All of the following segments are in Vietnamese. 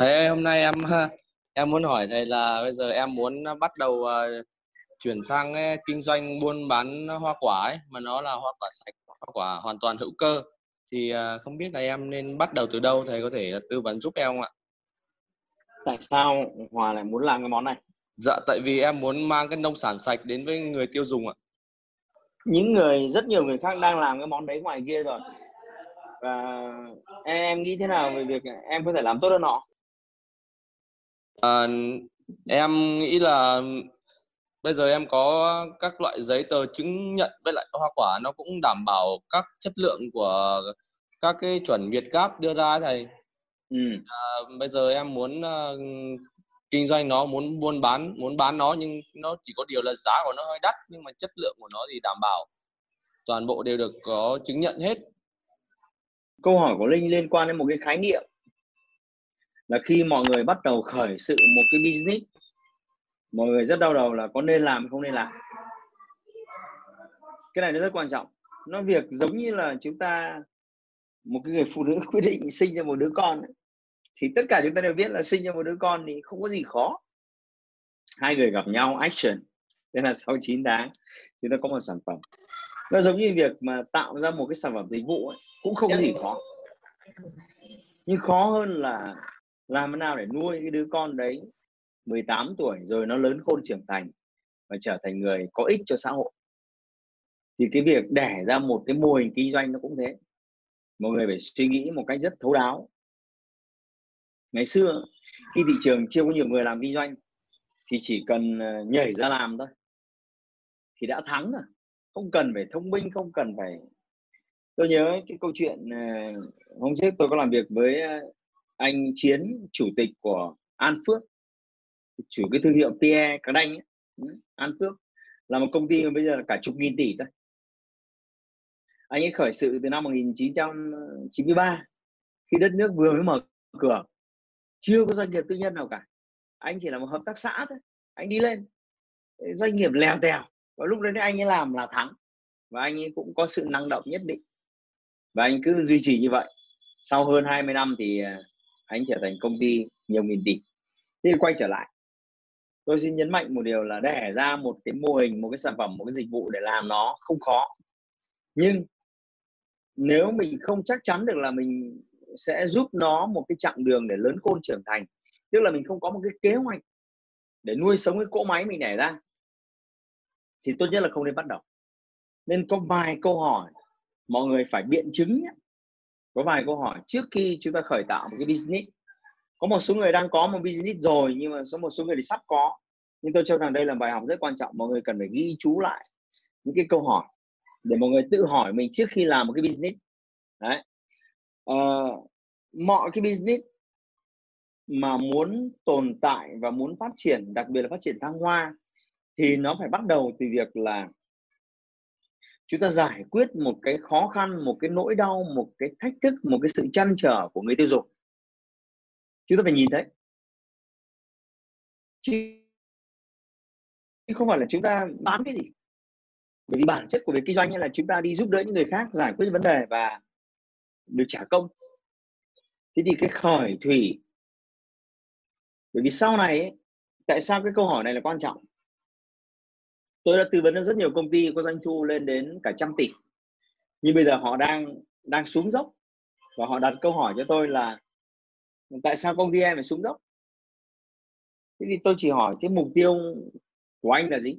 Thế hôm nay em em muốn hỏi thầy là bây giờ em muốn bắt đầu uh, chuyển sang uh, kinh doanh buôn bán hoa quả ấy mà nó là hoa quả sạch, hoa quả hoàn toàn hữu cơ thì uh, không biết là em nên bắt đầu từ đâu thầy có thể tư vấn giúp em không ạ? Tại sao Hòa lại muốn làm cái món này? Dạ tại vì em muốn mang cái nông sản sạch đến với người tiêu dùng ạ. Những người rất nhiều người khác đang làm cái món đấy ngoài kia rồi và em nghĩ thế nào về việc em có thể làm tốt hơn họ à, em nghĩ là bây giờ em có các loại giấy tờ chứng nhận với lại hoa quả nó cũng đảm bảo các chất lượng của các cái chuẩn Việt Gap đưa ra thầy. Ừ. À, bây giờ em muốn uh, kinh doanh nó, muốn buôn bán, muốn bán nó nhưng nó chỉ có điều là giá của nó hơi đắt nhưng mà chất lượng của nó thì đảm bảo toàn bộ đều được có chứng nhận hết câu hỏi của linh liên quan đến một cái khái niệm là khi mọi người bắt đầu khởi sự một cái business mọi người rất đau đầu là có nên làm hay không nên làm. Cái này nó rất quan trọng. Nó việc giống như là chúng ta một cái người phụ nữ quyết định sinh ra một đứa con ấy, thì tất cả chúng ta đều biết là sinh ra một đứa con thì không có gì khó. Hai người gặp nhau action. Thế là sau 9 tháng chúng ta có một sản phẩm. Nó giống như việc mà tạo ra một cái sản phẩm dịch vụ ấy, cũng không có gì khó. Nhưng khó hơn là làm thế nào để nuôi cái đứa con đấy 18 tuổi rồi nó lớn khôn trưởng thành và trở thành người có ích cho xã hội? Thì cái việc đẻ ra một cái mô hình kinh doanh nó cũng thế. Mọi người phải suy nghĩ một cách rất thấu đáo. Ngày xưa, khi thị trường chưa có nhiều người làm kinh doanh thì chỉ cần ờ, nhảy ra làm thôi thì đã thắng rồi. Không cần phải thông minh, không cần phải. Tôi nhớ cái câu chuyện ờ, hôm trước tôi có làm việc với ờ, anh chiến, chủ tịch của an phước. Chủ cái thương hiệu pe cá Đanh ấy. An Phước. Là một công ty mà bây giờ là cả chục nghìn tỷ thôi. Anh ấy khởi sự từ năm 1993 khi đất nước vừa mới mở cửa. Chưa có doanh nghiệp tư nhân nào cả. Anh chỉ là một hợp tác xã thôi. Anh đi lên. Doanh nghiệp lèo tèo. Và lúc đấy anh ấy làm là thắng. Và anh ấy cũng có sự năng động nhất định. Và anh cứ duy trì như vậy. Sau hơn 20 năm thì à, anh trở thành công ty nhiều nghìn tỷ. Thì quay trở lại. Tôi xin nhấn mạnh một điều là đẻ ra một cái mô hình, một cái sản phẩm, một cái dịch vụ để làm nó không khó. Nhưng nếu mình không chắc chắn được là mình sẽ giúp nó một cái chặng đường để lớn côn trưởng thành, tức là mình không có một cái kế hoạch để nuôi sống cái cỗ máy mình đẻ ra, thì tốt nhất là không nên bắt đầu. Nên có vài câu hỏi, mọi người phải biện chứng nhé có vài câu hỏi. Trước khi chúng ta khởi tạo một cái business có một số người đang có một business rồi nhưng mà số một số người thì sắp có. Nhưng tôi cho rằng đây là bài học rất quan trọng mọi người cần phải ghi chú lại những cái câu hỏi để mọi người tự hỏi mình trước khi làm một cái business. Đấy. Uh, mọi cái business mà muốn tồn tại và muốn phát triển đặc biệt là phát triển thăng hoa thì nó phải bắt đầu từ việc là chúng ta giải quyết một cái khó khăn một cái nỗi đau một cái thách thức một cái sự chăn trở của người tiêu dùng. Chúng ta phải nhìn thấy. Chứ không phải là chúng ta bán cái gì. Bởi vì bản chất của việc kinh doanh là chúng ta đi giúp đỡ những người khác giải quyết vấn đề và được trả công. Thế thì cái khởi thủy. Bởi vì sau này ấy, tại sao cái câu hỏi này là quan trọng? Tôi đã tư vấn cho rất nhiều công ty có doanh thu lên đến cả trăm tỷ. Nhưng bây giờ họ đang đang xuống dốc và họ đặt câu hỏi cho tôi là, tại sao công ty em phải xuống dốc? Thế thì tôi chỉ hỏi cái mục tiêu của anh là gì?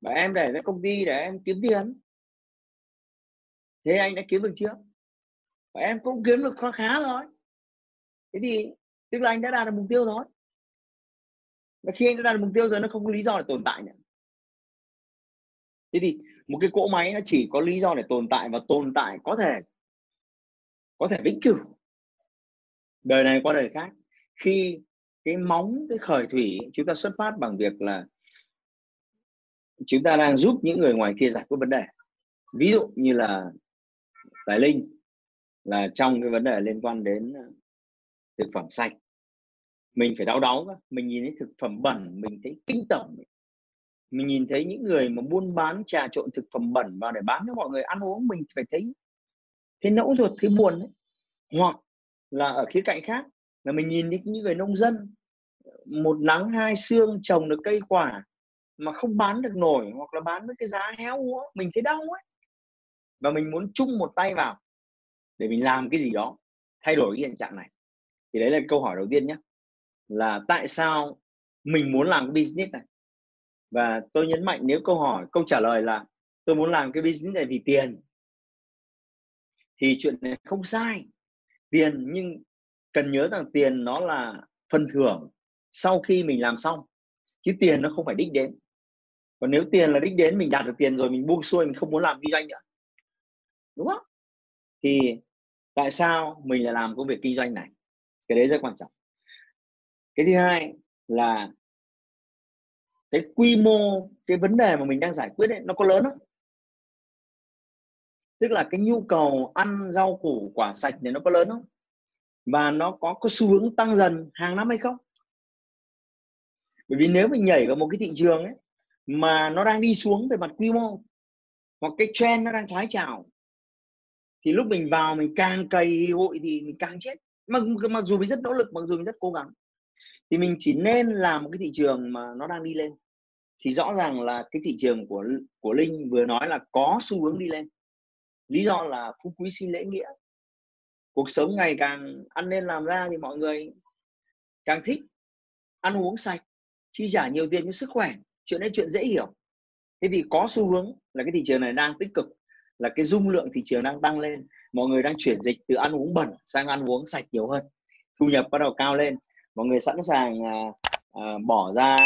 Và em để cái công ty để em kiếm tiền. Thế anh đã kiếm được chưa? Và em cũng kiếm được khá khá rồi. Thế thì tức là anh đã đạt được mục tiêu rồi. Và khi anh đã đạt được mục tiêu rồi, nó không có lý do để tồn tại nữa thế thì một cái cỗ máy nó chỉ có lý do để tồn tại và tồn tại có thể có thể vĩnh cửu. Đời này qua đời khác. Khi cái móng, cái khởi thủy chúng ta xuất phát bằng việc là chúng ta đang giúp những người ngoài kia giải quyết vấn đề. Ví dụ như là tài linh, là trong cái vấn đề liên quan đến ờ, thực phẩm sạch. Mình phải đau đáu mình nhìn thấy thực phẩm bẩn, mình thấy kinh tởm mình nhìn thấy những người mà buôn bán, trà trộn thực phẩm bẩn vào để bán cho mọi người ăn uống, mình phải thấy thấy nẫu ruột thấy buồn ấy. hoặc là ở khía cạnh khác là mình nhìn những người nông dân, một nắng, hai sương trồng được cây quả mà không bán được nổi hoặc là bán với cái giá héo úa, mình thấy đau ấy. Và mình muốn chung một tay vào để mình làm cái gì đó, thay đổi cái hiện trạng này. Thì đấy là câu hỏi đầu tiên nhé. Là tại sao mình muốn làm cái business này? Và tôi nhấn mạnh nếu câu hỏi, câu trả lời là tôi muốn làm cái business này vì tiền, thì chuyện này không sai. Tiền nhưng cần nhớ rằng tiền nó là phần thưởng sau khi mình làm xong, chứ tiền nó không phải đích đến. Còn nếu tiền là đích đến, mình đạt được tiền rồi, mình buông xuôi, mình không muốn làm kinh doanh nữa. Đúng không? Thì tại sao mình lại làm công việc kinh doanh này? Cái đấy rất quan trọng. Cái thứ hai là cái quy mô cái vấn đề mà mình đang giải quyết ấy, nó có lớn không? Tức là cái nhu cầu ăn rau củ quả sạch này nó có lớn không? Và nó có có xu hướng tăng dần hàng năm hay không? Bởi vì nếu mình nhảy vào một cái thị trường ấy mà nó đang đi xuống về mặt quy mô hoặc cái trend nó đang thoái trào thì lúc mình vào mình càng cày hội thì mình càng chết. Mặc, mặc dù mình rất nỗ lực mặc dù mình rất cố gắng thì mình chỉ nên làm một cái thị trường mà nó đang đi lên. Thì rõ ràng là cái thị trường của của linh vừa nói là có xu hướng đi lên. Lý do là phú quý xin lễ nghĩa. Cuộc sống ngày càng ăn nên làm ra thì mọi người càng thích ăn uống sạch, chi trả nhiều tiền cho sức khỏe. Chuyện đấy chuyện dễ hiểu. Thế thì có xu hướng là cái thị trường này đang tích cực, là cái dung lượng thị trường đang tăng lên. Mọi người đang chuyển dịch từ ăn uống bẩn sang ăn uống sạch nhiều hơn. Thu nhập bắt đầu cao lên mọi người sẵn sàng à, à, bỏ ra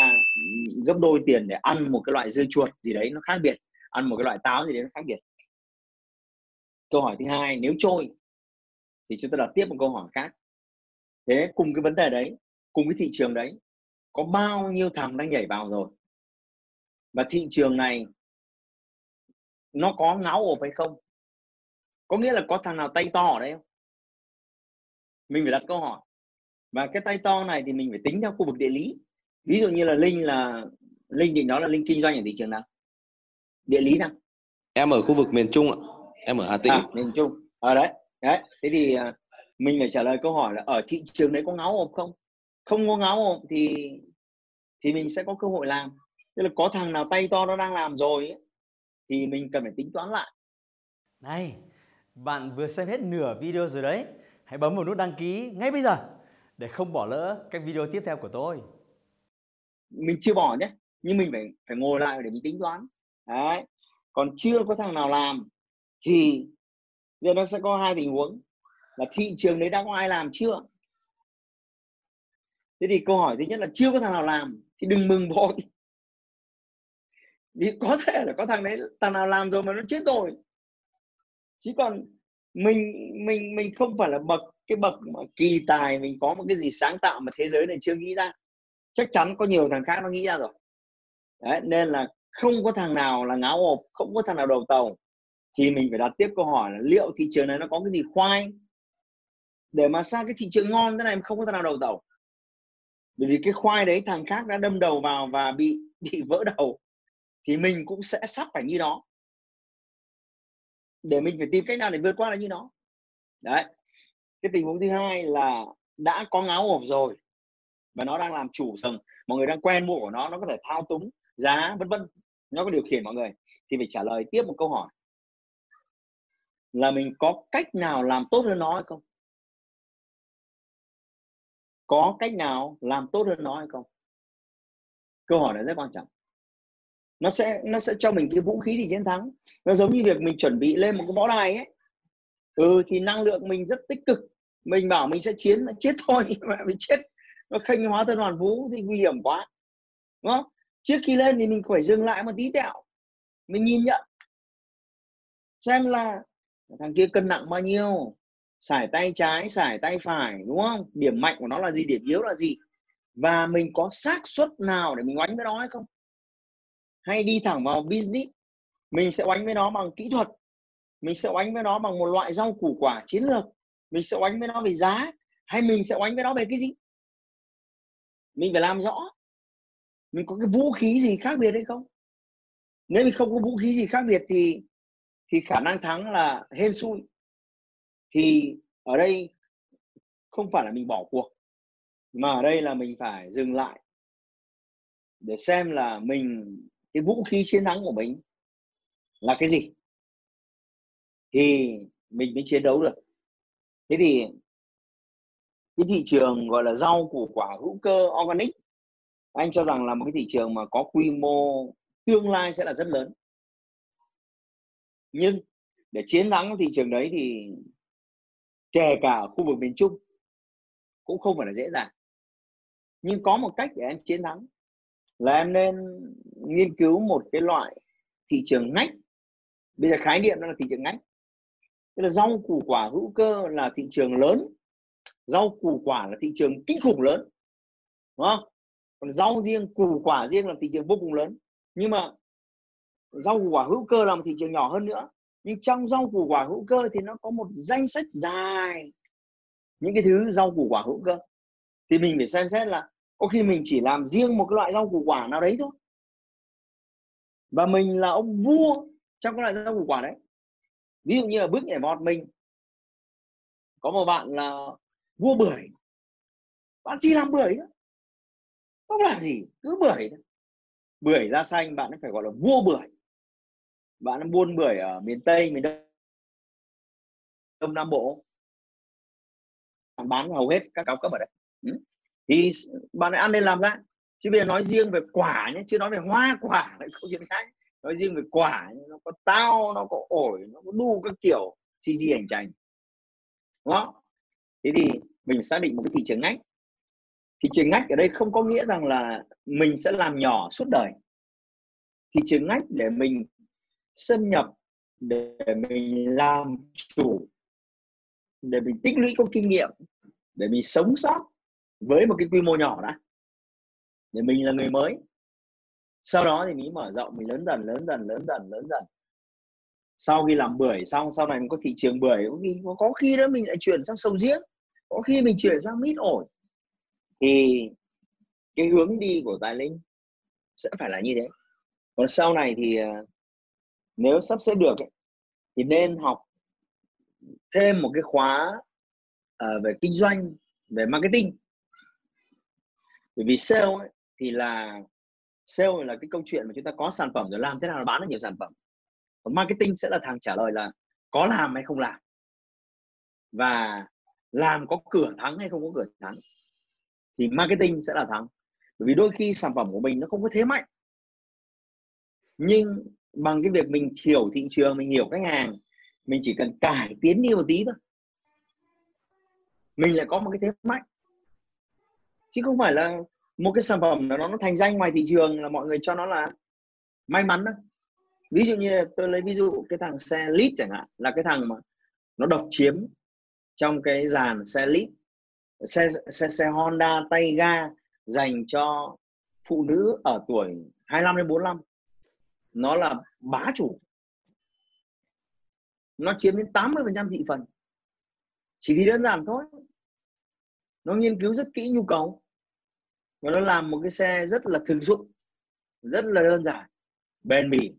gấp đôi tiền để ăn một cái loại dưa chuột gì đấy nó khác biệt ăn một cái loại táo gì đấy nó khác biệt? Câu hỏi thứ hai nếu trôi thì chúng ta đặt tiếp một câu hỏi khác. Thế cùng cái vấn đề đấy cùng cái thị trường đấy có bao nhiêu thằng đang nhảy vào rồi? Và thị trường này nó có ngáo ộp hay không? Có nghĩa là có thằng nào tay to ở đây không? Mình phải đặt câu hỏi và cái tay to này thì mình phải tính theo khu vực địa lý. Ví dụ như là linh là linh định nói là linh kinh doanh ở thị trường nào? Địa lý nào? Em ở khu vực miền trung ạ. Em ở hà tĩnh. À, miền trung. Ở à, đấy đấy. Thế thì à, mình phải trả lời câu hỏi là ở thị trường đấy có ngáo ộp không? Không có ngáo ộp thì thì mình sẽ có cơ hội làm. Tức là có thằng nào tay to nó đang làm rồi ấy, thì mình cần phải tính toán lại. Này bạn vừa xem hết nửa video rồi đấy. Hãy bấm vào nút đăng ký ngay bây giờ để không bỏ lỡ các video tiếp theo của tôi. Mình chưa bỏ nhé, nhưng mình phải phải ngồi lại để mình tính toán. Đấy. Còn chưa có thằng nào làm thì giờ nó sẽ có hai tình huống, là thị trường đấy đã có ai làm chưa? Thế thì câu hỏi thứ nhất là chưa có thằng nào làm thì đừng mừng vội. Vì có thể là có thằng đấy, thằng nào làm rồi mà nó chết rồi. Chứ còn mình mình mình không phải là bậc cái bậc mà kỳ tài mình có một cái gì sáng tạo mà thế giới này chưa nghĩ ra, chắc chắn có nhiều thằng khác nó nghĩ ra rồi. Đấy, nên là không có thằng nào là ngáo hộp không có thằng nào đầu tàu. Thì mình phải đặt tiếp câu hỏi là liệu thị trường này nó có cái gì khoai? Để mà sang cái thị trường ngon thế này không có thằng nào đầu tàu? Bởi vì cái khoai đấy thằng khác đã đâm đầu vào và bị bị vỡ đầu. Thì mình cũng sẽ sắp phải như nó để mình phải tìm cách nào để vượt qua là như nó. Đấy cái tình huống thứ hai là đã có ngáo hộp rồi và nó đang làm chủ sừng mọi người đang quen mua của nó nó có thể thao túng giá, vân vân. Nó có điều khiển mọi người thì phải trả lời tiếp một câu hỏi. Là mình có cách nào làm tốt hơn nó hay không? Có cách nào làm tốt hơn nó hay không? Câu hỏi này rất quan trọng. Nó sẽ nó sẽ cho mình cái vũ khí để chiến thắng. Nó giống như việc mình chuẩn bị lên một cái võ đài ấy. Ừ thì năng lượng mình rất tích cực mình bảo mình sẽ chiến là chết thôi mà mình chết. Nó khinh hóa thân hoàn vũ thì nguy hiểm quá, đúng không? Trước khi lên thì mình phải dừng lại một tí tẹo, mình nhìn nhận. Xem là thằng kia cân nặng bao nhiêu, sải tay trái, sải tay phải, đúng không? Điểm mạnh của nó là gì, điểm yếu là gì? Và mình có xác suất nào để mình oánh với nó hay không? Hay đi thẳng vào business, mình sẽ oánh với nó bằng kỹ thuật, mình sẽ oánh với nó bằng một loại rau củ quả chiến lược mình sẽ oánh với nó về giá, hay mình sẽ oánh với nó về cái gì? Mình phải làm rõ. Mình có cái vũ khí gì khác biệt hay không? Nếu mình không có vũ khí gì khác biệt thì thì khả năng thắng là hên xui. Thì ở đây không phải là mình bỏ cuộc, mà ở đây là mình phải dừng lại để xem là mình, cái vũ khí chiến thắng của mình là cái gì. Thì mình mới chiến đấu được thế thì cái thị trường, gọi là, rau củ quả hữu cơ organic, anh cho rằng là một cái thị trường mà có quy mô tương lai sẽ là rất lớn. Nhưng để chiến thắng thị trường đấy thì kể cả khu vực miền Trung cũng không phải là dễ dàng. Nhưng có một cách để em chiến thắng là em nên nghiên cứu một cái loại thị trường ngách. Bây giờ khái niệm đó là thị trường ngách tức là rau củ quả hữu cơ là thị trường lớn. Rau củ quả là thị trường kinh khủng lớn, đúng không? Còn rau riêng, củ quả riêng là thị trường vô cùng lớn. Nhưng mà rau củ quả hữu cơ là một thị trường nhỏ hơn nữa. Nhưng trong rau củ quả hữu cơ thì nó có một danh sách dài những cái thứ rau củ quả hữu cơ. Thì mình phải xem xét là có khi mình chỉ làm riêng một cái loại rau củ quả nào đấy thôi. Và mình là ông vua trong cái loại rau củ quả đấy ví dụ như là bước nhảy vọt mình. Có một bạn là vua bưởi. Bạn chỉ làm bưởi thôi. Không làm gì, cứ bưởi bưởi da xanh, bạn phải gọi là vua bưởi. Bạn buôn bưởi ở miền tây, miền đông đông nam bộ. Bạn bán hầu hết các cao cấp ở đấy. Ừ. thì bạn lại ăn nên làm ra. Chứ bây giờ nói riêng về quả nhé, chứ nói về hoa quả lại câu chuyện khác nói riêng về quả nó có tao, nó có ổi, nó có đu các kiểu, chi chi hành trành đó thế thì mình xác định một cái thị trường ngách. Thị trường ngách ở đây không có nghĩa rằng là mình sẽ làm nhỏ suốt đời. Thị trường ngách để mình xâm nhập, để mình làm chủ, để mình tích lũy có kinh nghiệm, để mình sống sót với một cái quy mô nhỏ đã, để mình là người mới sau đó thì mình mở rộng mình lớn dần lớn dần lớn dần lớn dần. Sau khi làm bưởi xong sau này mình có thị trường bưởi có khi có khi đó mình lại chuyển sang sầu riêng có khi mình chuyển sang mít ổi. Thì cái hướng đi của tài linh sẽ phải là như thế. Còn sau này thì à, nếu sắp xếp được ấy, thì nên học thêm một cái khóa uh, về kinh doanh về marketing. Bởi vì sale ấy, thì là sale là cái câu chuyện mà chúng ta có sản phẩm rồi làm thế nào là bán được nhiều sản phẩm. Còn marketing sẽ là thằng trả lời là có làm hay không làm. Và làm có cửa thắng hay không có cửa thắng thì marketing sẽ là thắng. Bởi vì đôi khi sản phẩm của mình nó không có thế mạnh. Nhưng bằng cái việc mình hiểu thị trường, mình hiểu khách hàng, mình chỉ cần cải tiến đi một tí thôi, mình lại có một cái thế mạnh. Chứ không phải là một cái sản phẩm nó nó thành danh ngoài thị trường là mọi người cho nó là may mắn đó. Ví dụ như tôi lấy ví dụ cái thằng xe lead chẳng hạn, là cái thằng mà nó độc chiếm trong cái dàn xe lead. Xe xe xe Honda tay ga dành cho phụ nữ ở tuổi 25 đến 45 nó là bá chủ. Nó chiếm đến 80% thị phần. Chỉ vì đơn giản thôi. Nó nghiên cứu rất kỹ nhu cầu và nó làm một cái xe rất là thực dụng, rất là đơn giản, bền bỉ.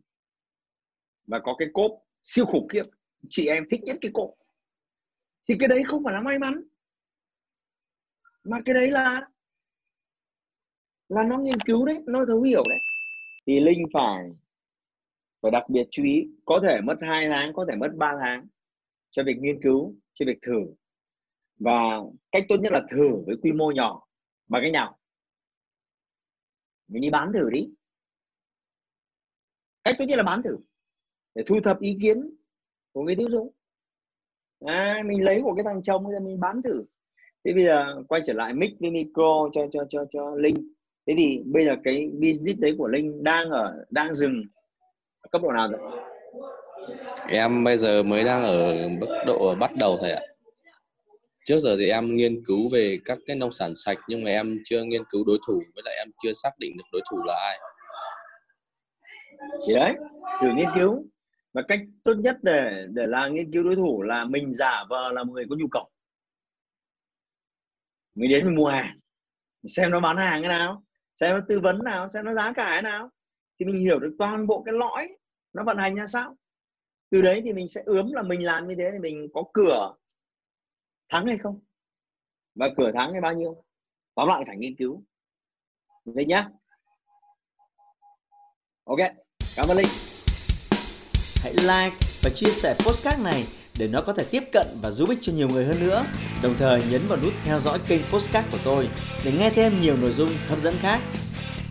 Và có cái cốp siêu khủng khiếp. Chị em thích nhất cái cốp. Thì cái đấy không phải là may mắn. Mà cái đấy là là nó nghiên cứu đấy, nó thấu hiểu đấy. Thì linh phải phải đặc biệt chú ý, có thể mất 2 tháng, có thể mất 3 tháng cho việc nghiên cứu, cho việc thử. Và cách tốt nhất là thử với quy mô nhỏ. Bằng cách nào? Mình đi bán thử đi. Cách tốt nhất là bán thử. Để thu thập ý kiến của người tiêu dùng. À, mình lấy của cái thằng chồng ra mình bán thử. Thế bây giờ quay trở lại mic với micro cho cho cho cho linh. Thế thì bây giờ cái business đấy của linh đang ở đang dừng ở cấp độ nào rồi? Em bây giờ mới đang ở mức độ bắt đầu thôi ạ trước giờ thì em nghiên cứu về các cái nông sản sạch, nhưng mà em chưa nghiên cứu đối thủ, với lại em chưa xác định được đối thủ là ai. Thì đấy, thử nghiên cứu. Và cách tốt nhất để để là nghiên cứu đối thủ là mình giả vờ là một người có nhu cầu. Mình đến mình mua hàng, xem nó bán hàng thế nào, xem nó tư vấn nào, xem nó giá cả thế nào. Thì mình hiểu được toàn bộ cái lõi nó vận hành ra sao. Từ đấy thì mình sẽ ướm là mình làm như thế thì mình có cửa thắng hay không và cửa thắng hay bao nhiêu tóm lại phải nghiên cứu Linh nhá ok, cảm ơn Linh Hãy like và chia sẻ postcard này để nó có thể tiếp cận và giúp ích cho nhiều người hơn nữa. Đồng thời nhấn vào nút theo dõi kênh postcard của tôi để nghe thêm nhiều nội dung hấp dẫn khác.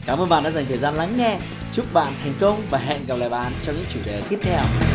Cảm ơn bạn đã dành thời gian lắng nghe. Chúc bạn thành công và hẹn gặp lại bạn trong những chủ đề tiếp theo.